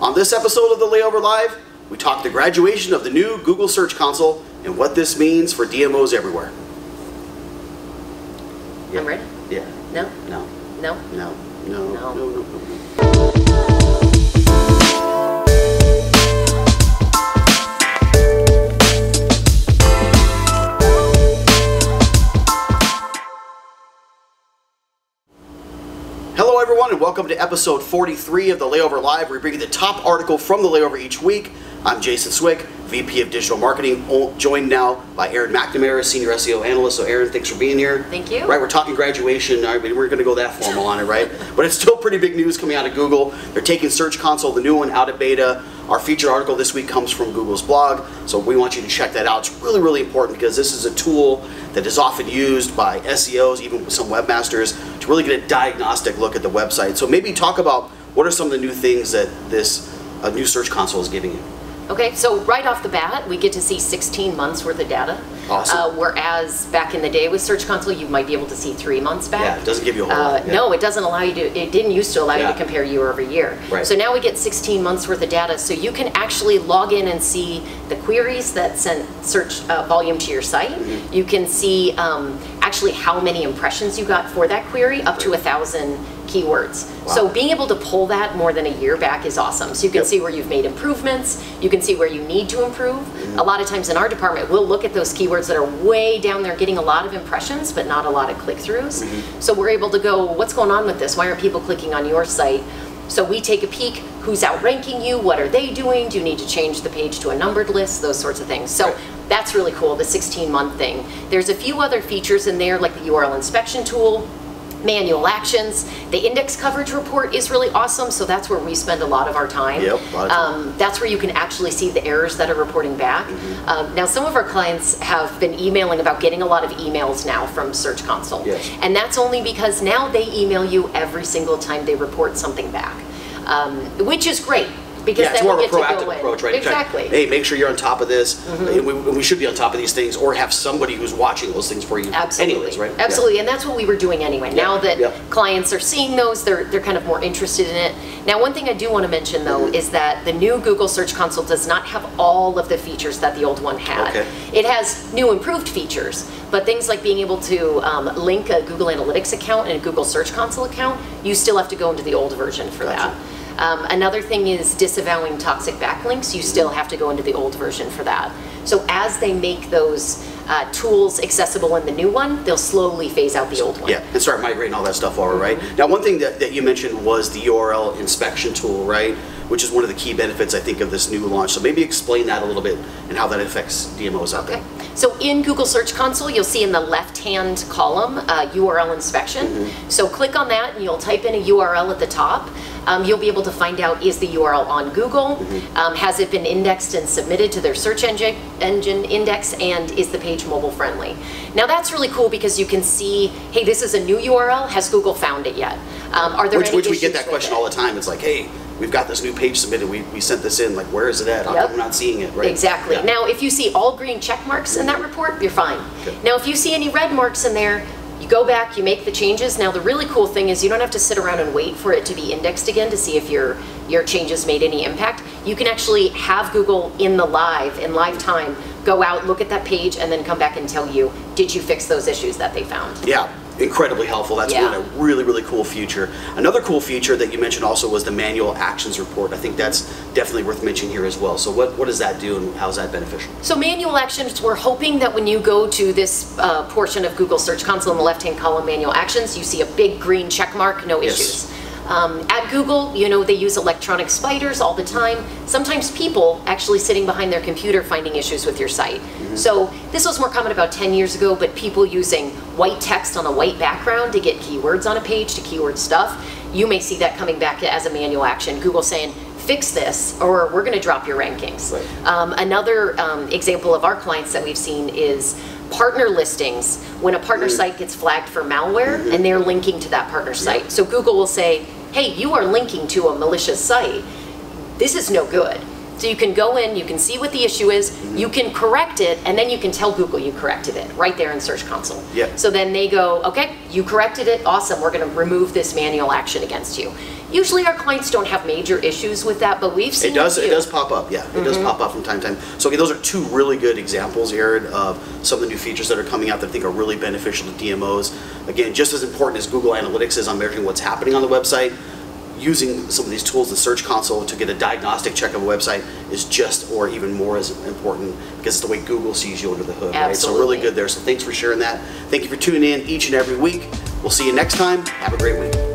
On this episode of the Layover Live, we talk the graduation of the new Google Search Console and what this means for DMOs everywhere. I'm ready. Yeah. No? No. No? No. No. No. No. No. no. Hello, everyone, and welcome to episode 43 of the Layover Live. We bring you the top article from the Layover each week. I'm Jason Swick, VP of Digital Marketing, joined now by Erin McNamara, Senior SEO Analyst. So, Erin, thanks for being here. Thank you. Right, we're talking graduation. I mean, we're going to go that formal on it, right? But it's still pretty big news coming out of Google. They're taking Search Console, the new one, out of beta. Our feature article this week comes from Google's blog, so we want you to check that out. It's really, really important because this is a tool that is often used by SEOs, even some webmasters, really get a diagnostic look at the website. So maybe talk about what are some of the new things that this uh, new Search Console is giving you. Okay, so right off the bat, we get to see 16 months worth of data. Awesome. Uh, whereas back in the day with Search Console, you might be able to see three months back. Yeah, it doesn't give you a whole Uh, lot, yeah. No, it doesn't allow you to, it didn't used to allow you to compare year over year. Right. So now we get 16 months worth of data, so you can actually log in and see the queries that sent search uh, volume to your site. Mm-hmm. You can see um, actually how many impressions you got for that query, up to a thousand keywords. So being able to pull that more than a year back is awesome. So you can Yep. see where you've made improvements, you can see where you need to improve. Mm-hmm. A lot of times in our department, we'll look at those keywords that are way down there getting a lot of impressions, but not a lot of click-throughs. Mm-hmm. So we're able to go, what's going on with this? Why aren't people clicking on your site? So we take a peek, who's outranking you? What are they doing? Do you need to change the page to a numbered list? Those sorts of things. So that's really cool, the 16 month thing. There's a few other features in there, like the URL inspection tool, manual actions. The index coverage report is really awesome, so that's where we spend a lot of our time. Yep, of time. Um, that's where you can actually see the errors that are reporting back. Mm-hmm. Um, now, some of our clients have been emailing about getting a lot of emails now from Search Console. Yes. And that's only because now they email you every single time they report something back, um, which is great. Because Yeah, it's more of a get to go proactive approach, right? Exactly. Mm-hmm. Hey, make sure you're on top of this. And we, we should be on top of these things, or have somebody who's watching those things for you. Absolutely. Anyways, right? Yeah. Absolutely, and that's what we were doing anyway. Now that yeah. clients are seeing those, they're they're kind of more interested in it. Now, one thing I do want to mention though Mm-hmm. is that the new Google Search Console does not have all of the features that the old one had. Okay. It has new improved features, but things like being able to um, link a Google Analytics account and a Google Search Console account, you still have to go into the old version for Gotcha. that. Um, another thing is disavowing toxic backlinks. You still have to go into the old version for that. So as they make those uh, tools accessible in the new one, they'll slowly phase out the old one. Yeah, and start migrating all that stuff over, right? Now, one thing that, that you mentioned was the URL inspection tool, right? Which is one of the key benefits, I think, of this new launch. So maybe explain that a little bit and how that affects DMOs out there. Okay. So in Google Search Console, you'll see in the left-hand column uh, URL inspection. Mm-hmm. So click on that and you'll type in a URL at the top. Um, you'll be able to find out is the URL on Google, Mm-hmm. um, has it been indexed and submitted to their search engine, engine index, and is the page mobile friendly. Now that's really cool because you can see, hey, this is a new URL. Has Google found it yet? Um, are there Which, which we get that question it? all the time. It's like, hey, we've got this new page submitted. We, we sent this in. Like, where is it at? How Yep. come we're not seeing it, right? Exactly. Yeah. Now, if you see all green check marks in that report, you're fine. Okay. Now, if you see any red marks in there, you go back, you make the changes. Now, the really cool thing is you don't have to sit around and wait for it to be indexed again to see if your your changes made any impact. You can actually have Google in the live, in live time, go out, look at that page, and then come back and tell you, did you fix those issues that they found? Yeah, incredibly helpful. That's Yeah. one a really, really cool feature. Another cool feature that you mentioned also was the manual actions report. I think that's definitely worth mentioning here as well. So what, what does that do and how's that beneficial? So manual actions, we're hoping that when you go to this uh, portion of Google Search Console in the left-hand column, manual actions, you see a big green check mark, no Yes. issues. Um, at Google, you know, they use electronic spiders all the time. Sometimes people actually sitting behind their computer finding issues with your site. So this was more common about 10 years ago, but people using white text on a white background to get keywords on a page to keyword stuff, you may see that coming back as a manual action. Google saying, fix this or we're going to drop your rankings. Right. Um, another um, example of our clients that we've seen is partner listings when a partner site gets flagged for malware and they're linking to that partner site. So Google will say, hey, you are linking to a malicious site. This is no good. So you can go in, you can see what the issue is, mm-hmm. you can correct it, and then you can tell Google you corrected it right there in Search Console. Yep. So then they go, okay, you corrected it, awesome, we're gonna remove this manual action against you. Usually our clients don't have major issues with that, but we've seen It does, it does pop up, yeah, it does mm-hmm. pop up from time to time. So, okay, those are two really good examples, Erin, of some of the new features that are coming out that I think are really beneficial to DMOs. Again, just as important as Google Analytics is on measuring what's happening on the website, using some of these tools in Search Console to get a diagnostic check of a website is just, or even more as important, because it's the way Google sees you under the hood, right? So really good there, so thanks for sharing that. Thank you for tuning in each and every week. We'll see you next time, have a great week.